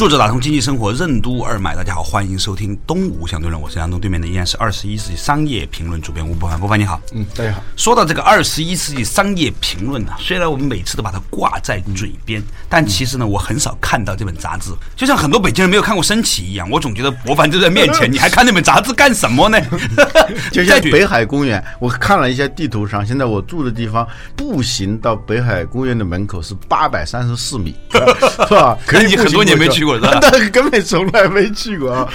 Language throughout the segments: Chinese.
作者打通经济生活任督二脉，大家好，欢迎收听东吴相对论，我是杨东，对面的依然是二十一世纪商业评论主编吴伯凡，伯凡你好，嗯，大家好。说到这个二十一世纪商业评论呢，虽然我们每次都把它挂在嘴边，但其实呢，我很少看到这本杂志，就像很多北京人没有看过升旗一样，我总觉得伯凡就在面前，你还看那本杂志干什么呢？就像北海公园，我看了一下地图上，现在我住的地方步行到北海公园的门口是八百三十四米，是吧？可以很多年没去过了，但根本从来没去过啊。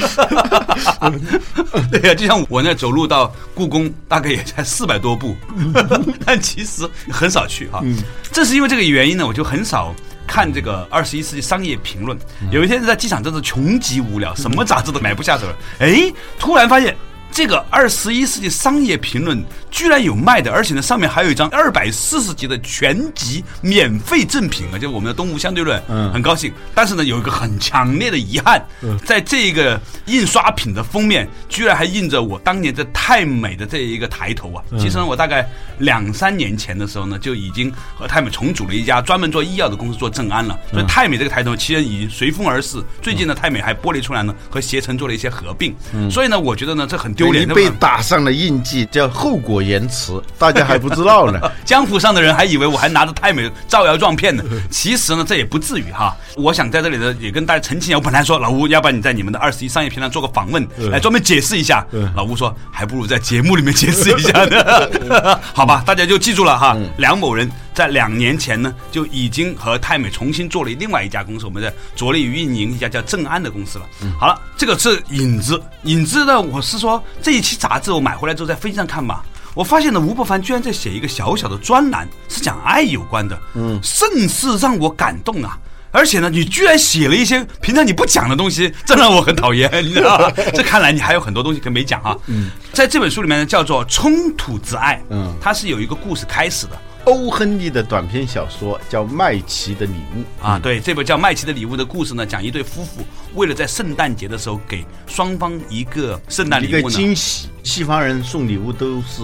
对呀，就像我那走路到故宫，大概也才四百多步，但其实很少去哈。正是因为这个原因呢，我就很少看这个二十一世纪商业评论。有一天在机场，真是穷极无聊，什么杂志都买不下手了。哎，突然发现。这个二十一世纪商业评论居然有卖的，而且呢，上面还有一张二百四十集的全集免费赠品啊！就我们的东吴相对论，嗯，很高兴。但是呢，有一个很强烈的遗憾，在这个印刷品的封面，居然还印着我当年在泰美的这一个抬头啊！其实呢，我大概两三年前的时候呢，就已经和泰美重组了一家专门做医药的公司做正安了。所以泰美这个抬头其实已经随风而逝。最近呢，泰美还剥离出来呢，和携程做了一些合并。所以呢，我觉得呢，这很丢。你被打上了印记，叫后果延迟，大家还不知道呢。江湖上的人还以为我还拿着太美招摇撞骗呢。其实呢，这也不至于哈。我想在这里呢，也跟大家澄清一下。我本来说老吴，要不然你在你们的二十一商业频道做个访问，来专门解释一下。老吴说，还不如在节目里面解释一下呢。好吧，大家就记住了哈。梁某人在两年前呢，就已经和泰美重新做了另外一家公司，我们在着力于运营一家叫正安的公司了。嗯好了，这个是影子，影子呢，我是说。这一期杂志我买回来之后在飞机上看吧，我发现呢，吴伯凡居然在写一个小小的专栏，是讲爱有关的，嗯，甚是让我感动啊！而且呢，你居然写了一些平常你不讲的东西，这让我很讨厌，你知道吧？这看来你还有很多东西可没讲啊。嗯，在这本书里面呢，叫做《冲突之爱》，嗯，它是有一个故事开始的。欧亨利的短篇小说叫《麦琪的礼物》啊，对，这本叫《麦琪的礼物》的故事呢，讲一对夫妇为了在圣诞节的时候给双方一个圣诞礼物，一个惊喜。西方人送礼物都是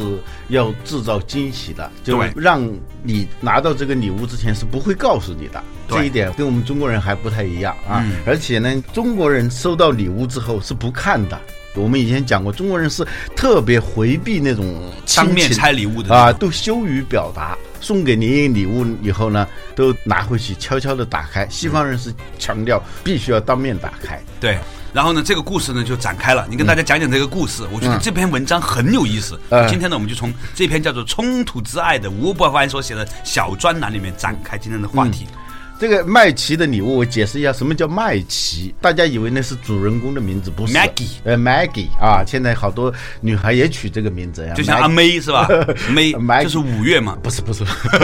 要制造惊喜的，就让你拿到这个礼物之前是不会告诉你的。这一点跟我们中国人还不太一样啊。而且呢，中国人收到礼物之后是不看的。我们以前讲过，中国人是特别回避那种当面拆礼物的啊，都羞于表达。送给你礼物以后呢，都拿回去悄悄的打开。西方人是强调必须要当面打开。对，然后呢，这个故事呢就展开了。你跟大家讲讲这个故事，我觉得这篇文章很有意思。今天呢，我们就从这篇叫做《冲突之爱》的吴伯凡所写的小专栏里面展开今天的话题。这个麦琪的礼物，我解释一下，什么叫麦琪？大家以为那是主人公的名字，不是？Maggie，呃，Maggie 啊，现在好多女孩也取这个名字呀，就像阿 May 是吧？May 就是五月嘛？不是不是，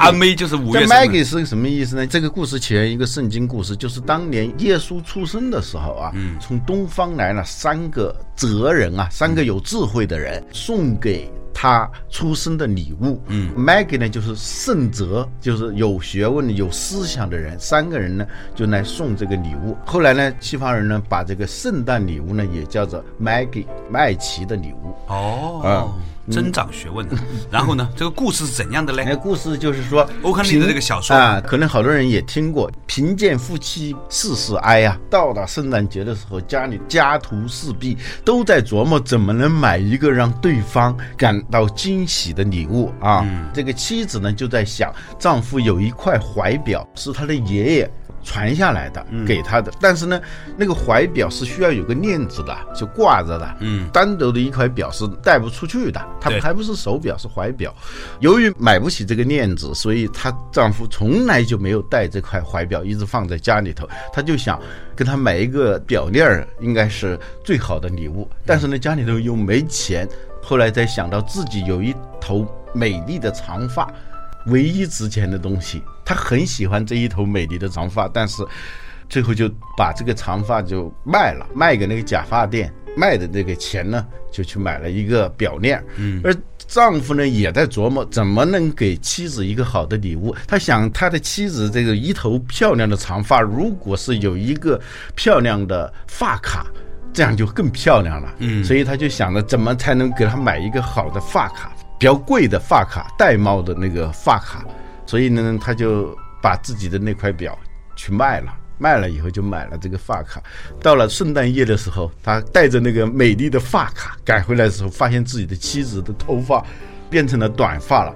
阿 May 就是五月。Maggie 是什么意思呢？这个故事起源一个圣经故事，就是当年耶稣出生的时候啊，从东方来了三个哲人啊，三个有智慧的人送给。他出生的礼物，嗯，Maggie 呢就是圣哲，就是有学问、有思想的人。三个人呢就来送这个礼物。后来呢，西方人呢把这个圣诞礼物呢也叫做 Maggie 麦琪的礼物。哦。增长学问的，然后呢？这个故事是怎样的嘞？那故事就是说，欧康利的这个小说啊，可能好多人也听过。贫贱夫妻事事哀呀，到了圣诞节的时候，家里家徒四壁，都在琢磨怎么能买一个让对方感到惊喜的礼物啊。这个妻子呢，就在想，丈夫有一块怀表，是他的爷爷。传下来的，给他的，但是呢，那个怀表是需要有个链子的，就挂着的，嗯，单独的一块表是带不出去的，它还不是手表，是怀表。由于买不起这个链子，所以她丈夫从来就没有戴这块怀表，一直放在家里头。她就想给她买一个表链儿，应该是最好的礼物，但是呢，家里头又没钱。后来才想到自己有一头美丽的长发。唯一值钱的东西。他很喜欢这一头美丽的长发，但是最后就把这个长发就卖了，卖给那个假发店，卖的那个钱呢，就去买了一个表链。嗯，而丈夫呢也在琢磨怎么能给妻子一个好的礼物。他想，他的妻子这个一头漂亮的长发，如果是有一个漂亮的发卡。这样就更漂亮了，嗯，所以他就想着怎么才能给他买一个好的发卡，比较贵的发卡，玳瑁的那个发卡，所以呢，他就把自己的那块表去卖了，卖了以后就买了这个发卡。到了圣诞夜的时候，他带着那个美丽的发卡赶回来的时候，发现自己的妻子的头发变成了短发了，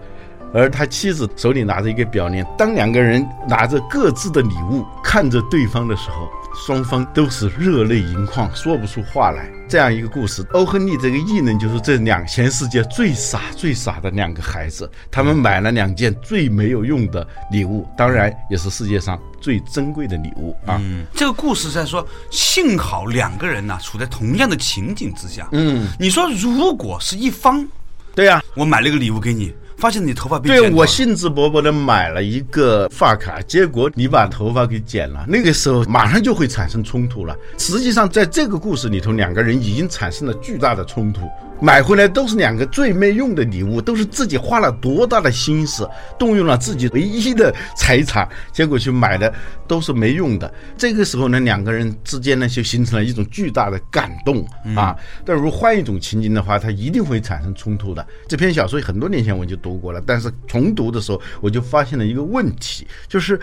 而他妻子手里拿着一个表链。当两个人拿着各自的礼物看着对方的时候。双方都是热泪盈眶，说不出话来。这样一个故事，欧亨利这个异能就是这两全世界最傻、最傻的两个孩子，他们买了两件最没有用的礼物，当然也是世界上最珍贵的礼物啊。嗯，这个故事在说，幸好两个人呢处在同样的情景之下。嗯，你说如果是一方，对呀，我买了一个礼物给你。发现你头发被对我兴致勃勃的买了一个发卡，结果你把头发给剪了，那个时候马上就会产生冲突了。实际上，在这个故事里头，两个人已经产生了巨大的冲突。买回来都是两个最没用的礼物，都是自己花了多大的心思，动用了自己唯一的财产，结果去买的都是没用的。这个时候呢，两个人之间呢就形成了一种巨大的感动啊。但如果换一种情景的话，它一定会产生冲突的。这篇小说很多年前我就读过了，但是重读的时候我就发现了一个问题，就是。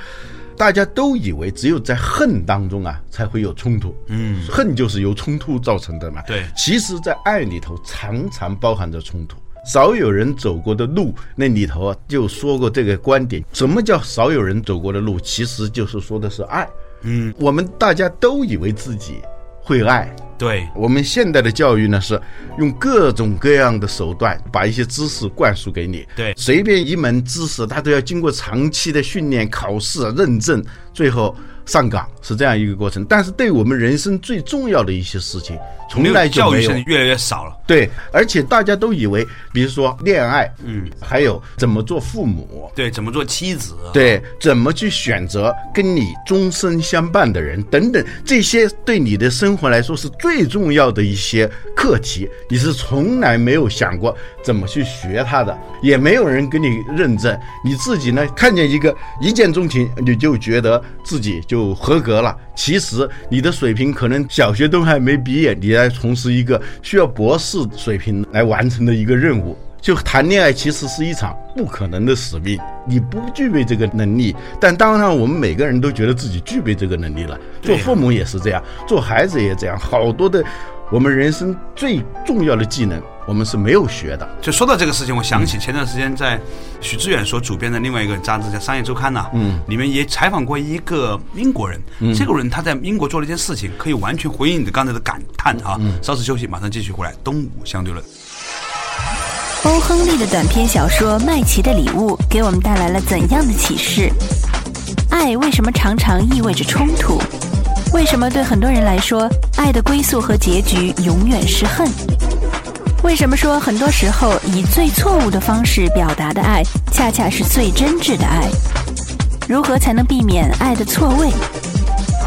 大家都以为只有在恨当中啊才会有冲突，嗯，恨就是由冲突造成的嘛。对，其实，在爱里头常常包含着冲突。少有人走过的路，那里头啊就说过这个观点：什么叫少有人走过的路？其实就是说的是爱。嗯，我们大家都以为自己会爱。对我们现代的教育呢，是用各种各样的手段把一些知识灌输给你。对，随便一门知识，它都要经过长期的训练、考试、认证，最后。上岗是这样一个过程，但是对我们人生最重要的一些事情，从来就没有。越来越少了。对，而且大家都以为，比如说恋爱，嗯，还有怎么做父母，对，怎么做妻子，对，怎么去选择跟你终身相伴的人等等，这些对你的生活来说是最重要的一些课题，你是从来没有想过怎么去学它的，也没有人给你认证，你自己呢，看见一个一见钟情，你就觉得自己就。就合格了。其实你的水平可能小学都还没毕业，你来从事一个需要博士水平来完成的一个任务。就谈恋爱其实是一场不可能的使命，你不具备这个能力。但当然，我们每个人都觉得自己具备这个能力了。做父母也是这样，做孩子也这样。好多的我们人生最重要的技能。我们是没有学的。就说到这个事情，我想起前段时间在许志远所主编的另外一个杂志叫《商业周刊》呐，嗯，里面也采访过一个英国人。这个人他在英国做了一件事情，可以完全回应你的刚才的感叹啊。稍事休息，马上继续回来。东吴相对论。欧亨利的短篇小说《麦琪的礼物》给我们带来了怎样的启示？爱为什么常常意味着冲突？为什么对很多人来说，爱的归宿和结局永远是恨？为什么说很多时候以最错误的方式表达的爱，恰恰是最真挚的爱？如何才能避免爱的错位？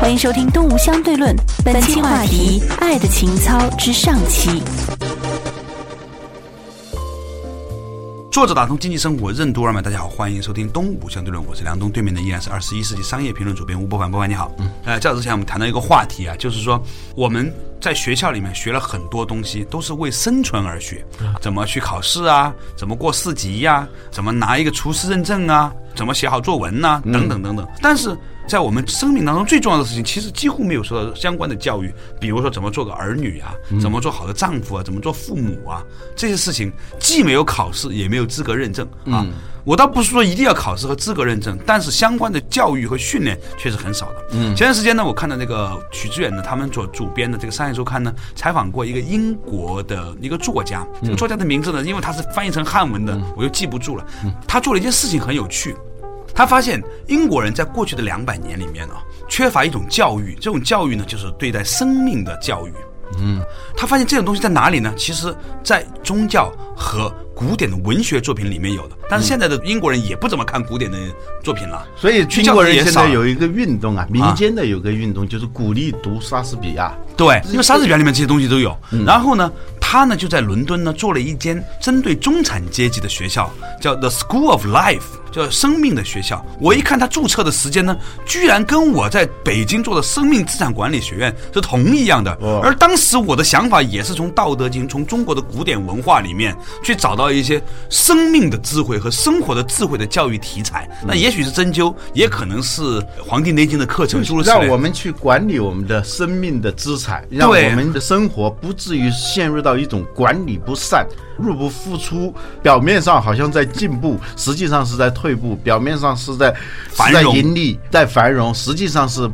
欢迎收听《东吴相对论》，本期话题：爱的情操之上期。作者打通经济生活任督二脉，大家好，欢迎收听《东吴相对论》，我是梁东，对面的依然是二十一世纪商业评论主编吴伯凡，伯凡你好。嗯，呃，较之前我们谈到一个话题啊，就是说我们。在学校里面学了很多东西，都是为生存而学，怎么去考试啊，怎么过四级呀，怎么拿一个厨师认证啊，怎么写好作文呐，等等等等。但是在我们生命当中最重要的事情，其实几乎没有受到相关的教育。比如说怎么做个儿女啊，怎么做好的丈夫啊，怎么做父母啊，这些事情既没有考试，也没有资格认证啊。我倒不是说一定要考试和资格认证，但是相关的教育和训练确实很少的。嗯，前段时间呢，我看到那个许知远呢，他们所主编的这个《商业周刊》呢，采访过一个英国的一个作家。这个作家的名字呢，因为他是翻译成汉文的，我又记不住了。他做了一件事情很有趣，他发现英国人在过去的两百年里面呢，缺乏一种教育，这种教育呢，就是对待生命的教育。嗯，他发现这种东西在哪里呢？其实，在宗教和古典的文学作品里面有的。但是现在的英国人也不怎么看古典的作品了，所以去英国人现在有一个运动啊，民间的有个运动，就是鼓励读莎士比亚。对，因为莎士比亚里面这些东西都有。嗯然后呢，他呢就在伦敦呢做了一间针对中产阶级的学校，叫 The School of Life，叫生命的学校。我一看他注册的时间呢，居然跟我在北京做的生命资产管理学院是同一样的。哦而当时我的想法也是从《道德经》、从中国的古典文化里面去找到一些生命的智慧和生活的智慧的教育题材。嗯那也许是针灸，也可能是《黄帝内经》的课程。让我们去管理我们的生命的资产，让我们的生活不至于陷入到一种管理不善、入不敷出。表面上好像在进步，实际上是在退步；表面上是在是在繁荣盈利、在繁荣，实际上是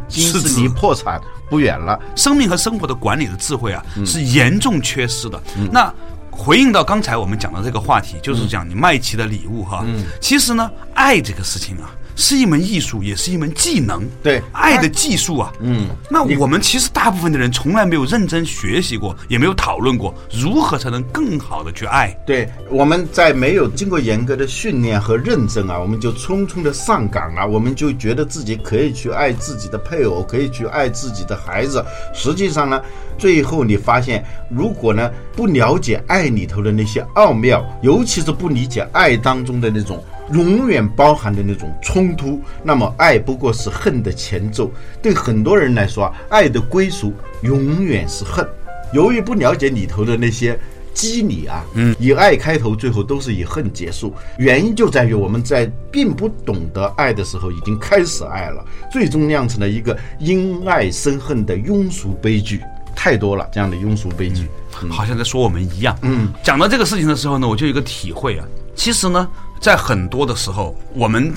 离破产不远了。生命和生活的管理的智慧啊，嗯是严重缺失的。那回应到刚才我们讲的这个话题，就是讲你麦琪的礼物哈。嗯其实呢，爱这个事情啊。是一门艺术，也是一门技能。对爱的技术啊，嗯，那我们其实大部分的人从来没有认真学习过，也没有讨论过如何才能更好的去爱。对，我们在没有经过严格的训练和认证啊，我们就匆匆的上岗啊，我们就觉得自己可以去爱自己的配偶，可以去爱自己的孩子。实际上呢，最后你发现，如果呢不了解爱里头的那些奥妙，尤其是不理解爱当中的那种。永远包含的那种冲突，那么爱不过是恨的前奏。对很多人来说啊，爱的归属永远是恨。由于不了解里头的那些机理啊，嗯，以爱开头，最后都是以恨结束。原因就在于我们在并不懂得爱的时候，已经开始爱了，最终酿成了一个因爱生恨的庸俗悲剧。太多了这样的庸俗悲剧。好像在说我们一样。嗯，讲到这个事情的时候呢，我就有一个体会啊。其实呢，在很多的时候，我们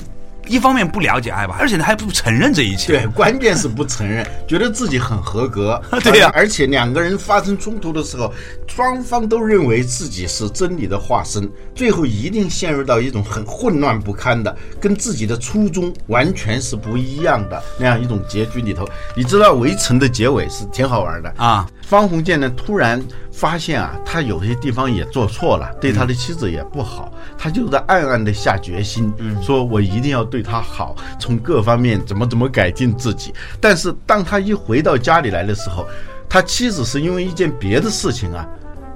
一方面不了解爱吧，而且呢还不承认这一切。对，关键是不承认，觉得自己很合格。对呀而且两个人发生冲突的时候，双方都认为自己是真理的化身，最后一定陷入到一种很混乱不堪的，跟自己的初衷完全是不一样的那样一种结局里头。你知道《围城》的结尾是挺好玩的啊。方鸿渐呢，突然发现啊，他有些地方也做错了，对他的妻子也不好，他就在暗暗的下决心，说我一定要对她好，从各方面怎么怎么改进自己。但是当他一回到家里来的时候，他妻子是因为一件别的事情啊。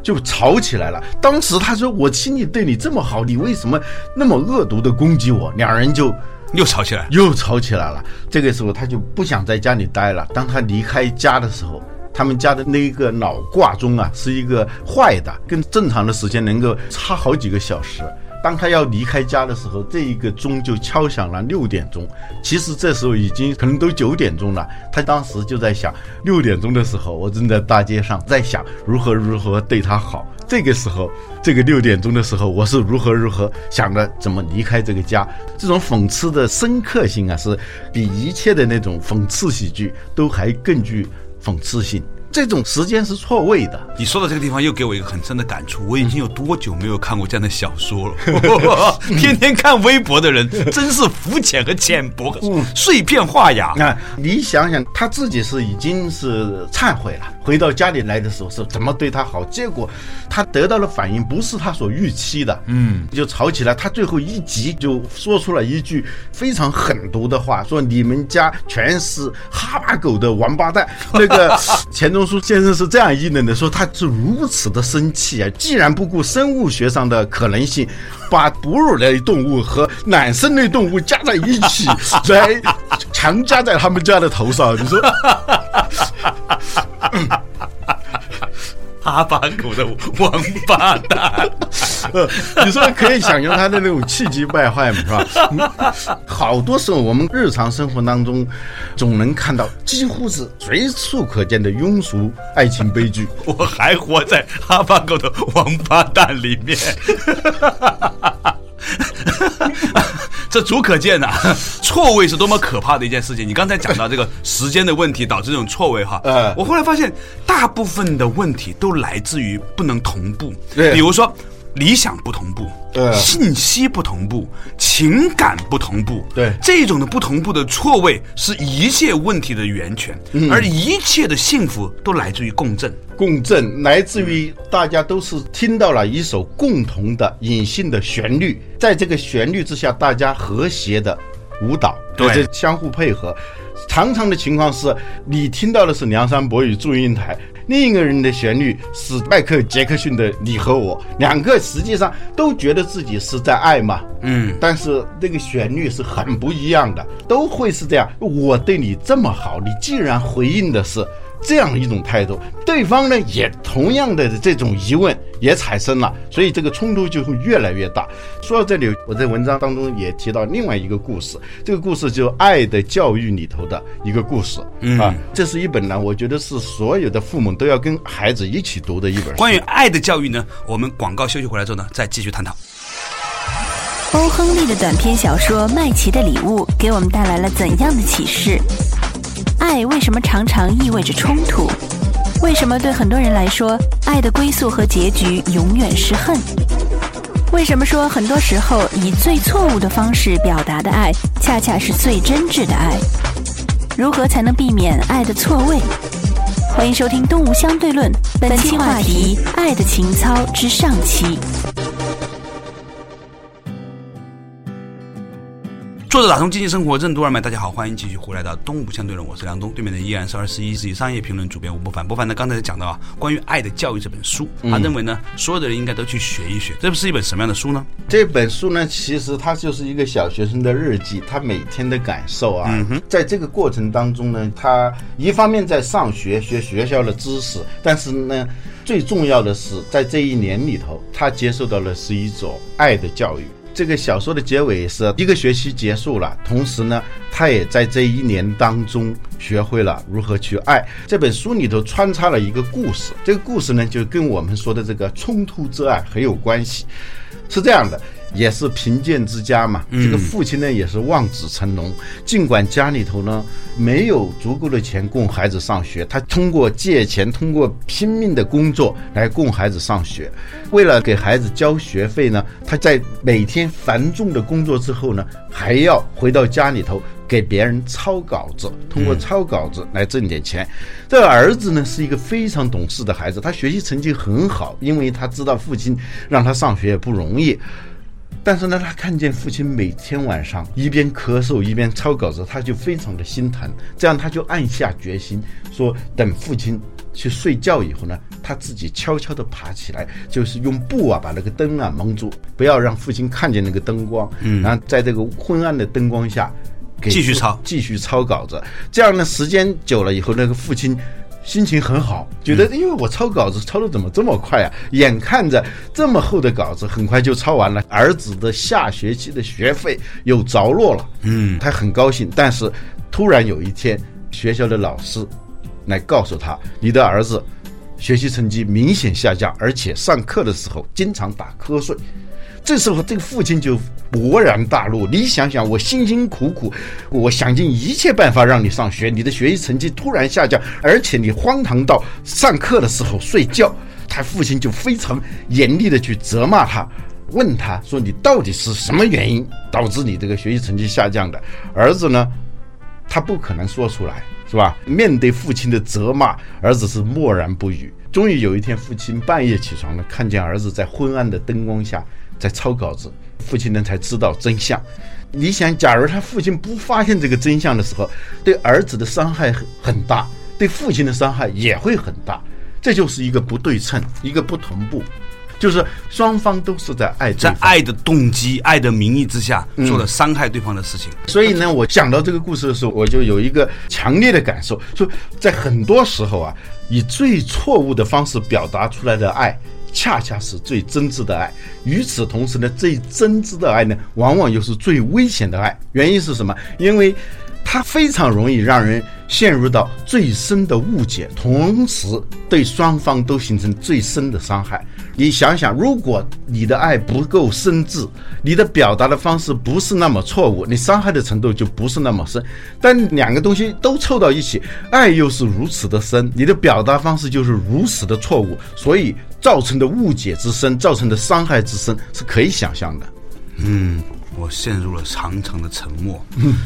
就吵起来了。当时他说：“我心里对你这么好，你为什么那么恶毒的攻击我？”两人就又吵起来。又吵起来了。这个时候他就不想在家里待了。当他离开家的时候，他们家的那一个老挂钟啊，是一个坏的，跟正常的时间能够差好几个小时。当他要离开家的时候，这一个钟就敲响了六点钟。其实这时候已经可能都九点钟了。他当时就在想，六点钟的时候，我正在大街上，在想如何如何对他好。这个时候，这个六点钟的时候，我是如何如何想着怎么离开这个家。这种讽刺的深刻性啊，是比一切的那种讽刺喜剧都还更具讽刺性。这种时间是错位的。你说到这个地方，又给我一个很深的感触。我已经有多久没有看过这样的小说了？天天看微博的人，真是肤浅和浅薄和碎片化呀。啊，你想想，他自己是已经是忏悔了，回到家里来的时候是怎么对他好，结果他得到的反应不是他所预期的，嗯，就吵起来。他最后一急就说出了一句非常狠毒的话，说你们家全是哈巴狗的王八蛋。那个钱钟书先生是这样议论的，说他是如此的生气啊，既然不顾生物学上的可能性，把哺乳类动物和卵生类动物加在一起，来强加在他们家的头上。你说，哈巴狗的王八蛋，呃你说可以想象他的那种气急败坏嘛，是吧？嗯 好多时候我们日常生活当中，总能看到几乎是随处可见的庸俗爱情悲剧。我还活在哈巴狗的王八蛋里面。这足可见呐、错位是多么可怕的一件事情。你刚才讲到这个时间的问题导致这种错位哈，呃我后来发现大部分的问题都来自于不能同步。对比如说理想不同步，对信息不同步，情感不同步，对这种的不同步的错位是一切问题的源泉，嗯而一切的幸福都来自于共振。共振来自于大家都是听到了一首共同的隐性的旋律，在这个旋律之下，大家和谐的舞蹈，对相互配合。常常的情况是，你听到的是梁山伯与祝英台，另一个人的旋律是迈克尔·杰克逊的《你和我》，两个实际上都觉得自己是在爱嘛，嗯，但是那个旋律是很不一样的，都会是这样。我对你这么好，你既然回应的是这样一种态度，对方呢也同样的这种疑问也产生了，所以这个冲突就会越来越大。说到这里，我在文章当中也提到另外一个故事，这个故事就《爱的教育》里头的一个故事、啊，这是一本呢，我觉得是所有的父母都要跟孩子一起读的一本。关于爱的教育呢，我们广告休息回来之后呢，再继续探讨。欧亨利的短篇小说《麦琪的礼物》给我们带来了怎样的启示？爱为什么常常意味着冲突？为什么对很多人来说，爱的归宿和结局永远是恨？为什么说很多时候以最错误的方式表达的爱，恰恰是最真挚的爱？如何才能避免爱的错位？欢迎收听《东吴相对论》，本期话题：爱的情操之上期。作者打通经济生活任督二脉，大家好，欢迎继续回来到东吴相对论，我是梁东，对面的依然是二十一世纪商业评论主编吴伯凡。伯凡呢，刚才讲到啊，关于《爱的教育》这本书，他认为呢，所有的人应该都去学一学。这是一本什么样的书呢？这本书呢，其实它就是一个小学生的日记，他每天的感受啊。嗯在这个过程当中呢，他一方面在上学学学校的知识，但是呢，最重要的是在这一年里头，他接受到的是一种爱的教育。这个小说的结尾是一个学期结束了，同时呢，他也在这一年当中学会了如何去爱。这本书里头穿插了一个故事，这个故事呢，就跟我们说的这个冲突之爱很有关系。是这样的，也是贫贱之家嘛。这个父亲呢也是望子成龙，尽管家里头呢没有足够的钱供孩子上学，他通过借钱，通过拼命的工作来供孩子上学。为了给孩子交学费呢，他在每天繁重的工作之后呢，还要回到家里头。给别人抄稿子，通过抄稿子来挣点钱。这个儿子呢是一个非常懂事的孩子，他学习成绩很好，因为他知道父亲让他上学也不容易。但是呢，他看见父亲每天晚上一边咳嗽一边抄稿子，他就非常的心疼。这样他就暗下决心，说等父亲去睡觉以后呢，他自己悄悄地爬起来，就是用布啊把那个灯啊蒙住，不要让父亲看见那个灯光。嗯，然后在这个昏暗的灯光下。给继续抄，继续抄稿子。这样呢，时间久了以后，那个父亲心情很好，觉得因为我抄稿子抄的怎么这么快啊？眼看着这么厚的稿子很快就抄完了，儿子的下学期的学费有着落了。嗯，他很高兴。但是突然有一天，学校的老师来告诉他，你的儿子学习成绩明显下降，而且上课的时候经常打瞌睡。这时候，这个父亲就勃然大怒。你想想，我辛辛苦苦，我想尽一切办法让你上学，你的学习成绩突然下降，而且你荒唐到上课的时候睡觉。他父亲就非常严厉的去责骂他，问他说：“你到底是什么原因导致你这个学习成绩下降的？”儿子呢，他不可能说出来，是吧？面对父亲的责骂，儿子是默然不语。终于有一天，父亲半夜起床了，看见儿子在昏暗的灯光下。在抄稿子，父亲呢才知道真相。你想，假如他父亲不发现这个真相的时候，对儿子的伤害很很大，对父亲的伤害也会很大。这就是一个不对称，一个不同步，就是双方都是在爱，在爱的动机、爱的名义之下做了伤害对方的事情。所以呢，我讲到这个故事的时候，我就有一个强烈的感受，说在很多时候啊，以最错误的方式表达出来的爱。恰恰是最真挚的爱。与此同时呢，最真挚的爱呢，往往又是最危险的爱。原因是什么？因为它非常容易让人陷入到最深的误解，同时对双方都形成最深的伤害。你想想，如果你的爱不够深挚，你的表达的方式不是那么错误，你伤害的程度就不是那么深。但两个东西都凑到一起，爱又是如此的深，你的表达方式就是如此的错误，所以造成的误解之深，造成的伤害之深是可以想象的。嗯，我陷入了长长的沉默，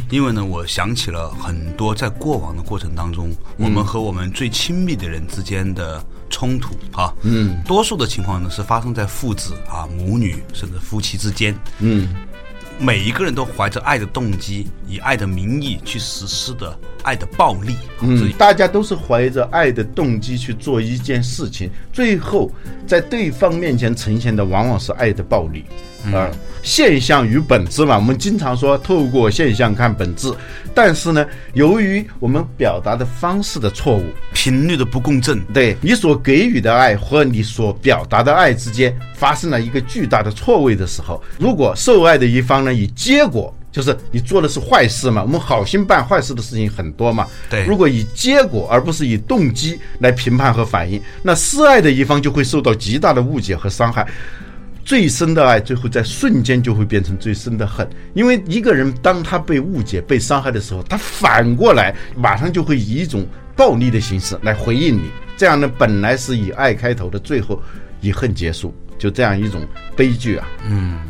因为呢，我想起了很多在过往的过程当中，我们和我们最亲密的人之间的冲突啊，嗯，多数的情况呢是发生在父子啊、母女甚至夫妻之间，嗯，每一个人都怀着爱的动机，以爱的名义去实施的爱的暴力，嗯，大家都是怀着爱的动机去做一件事情，最后在对方面前呈现的往往是爱的暴力。啊，现象与本质嘛，我们经常说透过现象看本质，但是呢，由于我们表达的方式的错误，频率的不共振，对你所给予的爱和你所表达的爱之间发生了一个巨大的错位的时候，如果受爱的一方呢，以结果就是你做的是坏事嘛，我们好心办坏事的事情很多嘛，对，如果以结果而不是以动机来评判和反应，那施爱的一方就会受到极大的误解和伤害。最深的爱，最后在瞬间就会变成最深的恨。因为一个人当他被误解、被伤害的时候，他反过来马上就会以一种暴力的形式来回应你。这样呢，本来是以爱开头的，最后以恨结束，就这样一种悲剧啊。嗯。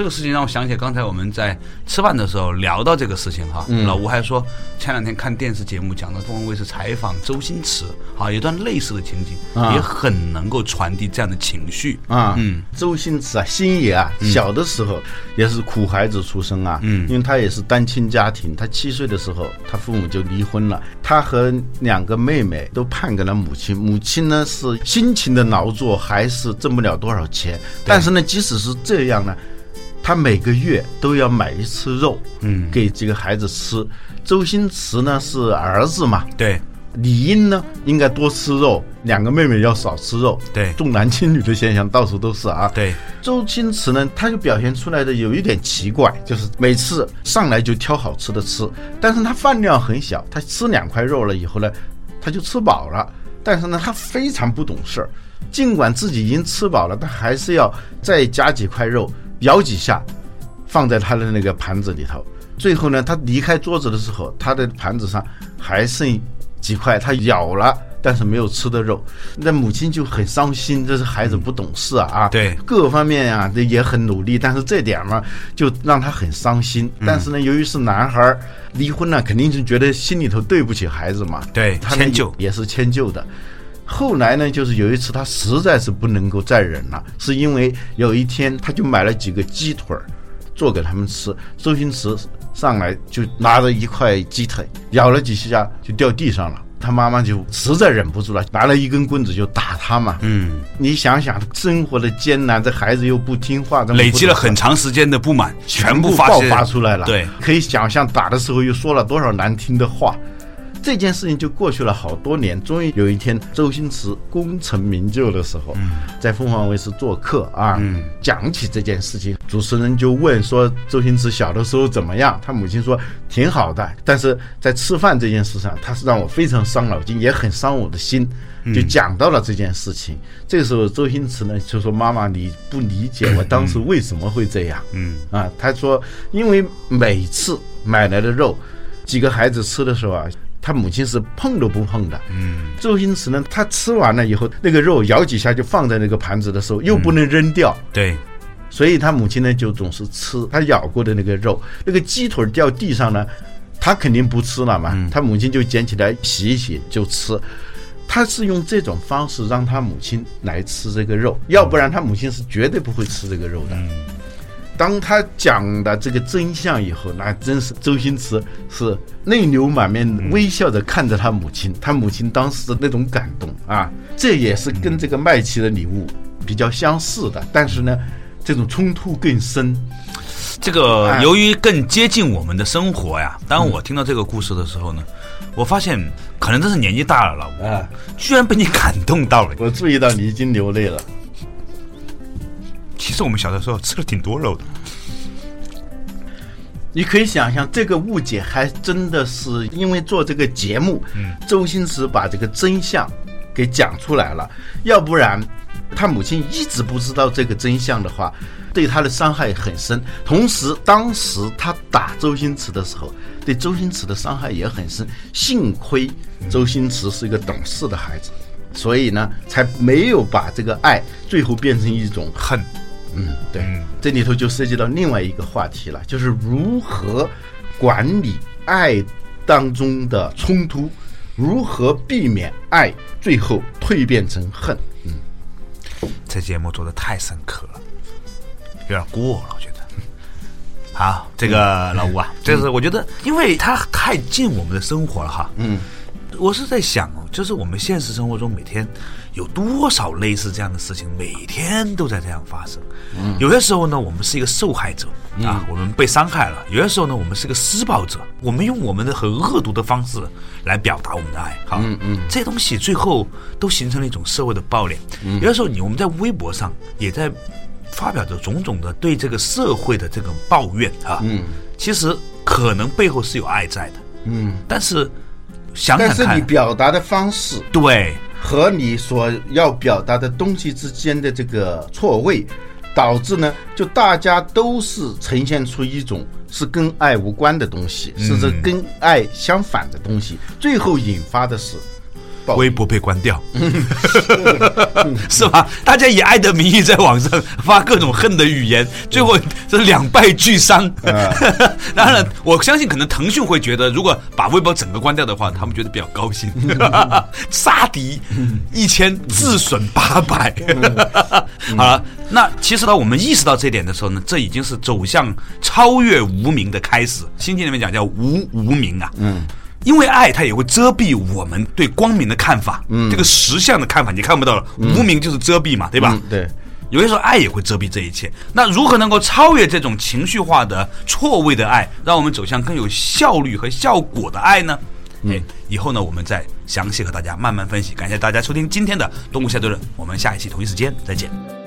这个事情让我想起刚才我们在吃饭的时候聊到这个事情哈，老吴还说前两天看电视节目讲的东方卫视采访周星驰，啊，一段类似的情景，也很能够传递这样的情绪。啊。嗯，周星驰啊，星爷啊，小的时候也是苦孩子出生啊，嗯，因为他也是单亲家庭，他七岁的时候他父母就离婚了，他和两个妹妹都判给了母亲，母亲呢是辛勤的劳作，还是挣不了多少钱，但是呢，即使是这样呢。他每个月都要买一次肉，嗯，给这个孩子吃。周星驰呢是儿子嘛，对，理应呢应该多吃肉，两个妹妹要少吃肉，对，重男轻女的现象到处都是啊。对，周星驰呢他就表现出来的有一点奇怪，就是每次上来就挑好吃的吃，但是他饭量很小，他吃两块肉了以后呢，他就吃饱了，但是呢他非常不懂事儿，尽管自己已经吃饱了，他还是要再加几块肉。咬几下，放在他的那个盘子里头。最后呢，他离开桌子的时候，他的盘子上还剩几块他咬了但是没有吃的肉。那母亲就很伤心，这是孩子不懂事啊！对，各方面啊，这也很努力，但是这点嘛，就让他很伤心。但是呢，由于是男孩离婚了，肯定是觉得心里头对不起孩子嘛。对，迁就也是迁就的。后来呢，就是有一次他实在是不能够再忍了，是因为有一天他就买了几个鸡腿儿，做给他们吃。周星驰上来就拿着一块鸡腿，咬了几下就掉地上了。他妈妈就实在忍不住了，拿了一根棍子就打他嘛。嗯，你想想生活的艰难，这孩子又不听话，累积了很长时间的不满，全部爆发出来了。对，可以想象打的时候又说了多少难听的话。这件事情就过去了好多年，终于有一天，周星驰功成名就的时候，在凤凰卫视做客啊，讲起这件事情，主持人就问说：“周星驰小的时候怎么样？”他母亲说：“挺好的，但是在吃饭这件事上，他是让我非常伤脑筋，也很伤我的心。”就讲到了这件事情。这个时候，周星驰呢就说：“妈妈，你不理解我当时为什么会这样。”嗯啊，他说：“因为每次买来的肉，几个孩子吃的时候啊。”他母亲是碰都不碰的。嗯，周星驰呢，他吃完了以后，那个肉咬几下就放在那个盘子的时候，又不能扔掉。对，所以他母亲呢就总是吃他咬过的那个肉。那个鸡腿掉地上呢，他肯定不吃了嘛。他母亲就捡起来洗一洗就吃。他是用这种方式让他母亲来吃这个肉，要不然他母亲是绝对不会吃这个肉的。当他讲的这个真相以后，那真是周星驰是泪流满面，微笑着看着他母亲，他母亲当时的那种感动啊，这也是跟这个麦琪的礼物比较相似的，但是呢，这种冲突更深。这个由于更接近我们的生活呀，当我听到这个故事的时候呢，我发现可能真是年纪大了，老吴，居然被你感动到了。我注意到你已经流泪了。其实我们小的时候吃了挺多肉的。你可以想象，这个误解还真的是因为做这个节目，嗯，周星驰把这个真相给讲出来了，要不然他母亲一直不知道这个真相的话，对他的伤害很深。同时，当时他打周星驰的时候，对周星驰的伤害也很深。幸亏周星驰是一个懂事的孩子，所以呢，才没有把这个爱最后变成一种恨。嗯，对，这里头就涉及到另外一个话题了，就是如何管理爱当中的冲突，如何避免爱最后蜕变成恨。嗯，这节目做的太深刻了，有点过了，我觉得。好，这个老吴啊，这是我觉得，因为它太近我们的生活了哈。嗯。我是在想哦，就是我们现实生活中每天有多少类似这样的事情，每天都在这样发生。嗯，有些时候呢，我们是一个受害者啊，我们被伤害了；有些时候呢，我们是个施暴者，我们用我们的很恶毒的方式来表达我们的爱。好，嗯嗯，这些东西最后都形成了一种社会的暴脸。有些时候，你我们在微博上也在发表着种种的对这个社会的这种抱怨啊。嗯，其实可能背后是有爱在的。嗯，但是。想但是你表达的方式对和你所要表达的东西之间的这个错位，导致呢，就大家都是呈现出一种是跟爱无关的东西，甚至跟爱相反的东西，最后引发的是。微博被关掉，是吧？大家以爱的名义在网上发各种恨的语言，最后是两败俱伤。当然，我相信可能腾讯会觉得，如果把微博整个关掉的话，他们觉得比较高兴。杀敌一千，自损八百。好了，那其实呢，我们意识到这点的时候呢，这已经是走向超越无名的开始。心经里面讲叫无无名啊。嗯。因为爱，它也会遮蔽我们对光明的看法，嗯，这个实相的看法，你看不到了。无名就是遮蔽嘛，对吧？对。有些时候，爱也会遮蔽这一切。那如何能够超越这种情绪化的错位的爱，让我们走向更有效率和效果的爱呢？哎，以后呢，我们再详细和大家慢慢分析。感谢大家收听今天的《动物下对论》，我们下一期同一时间再见。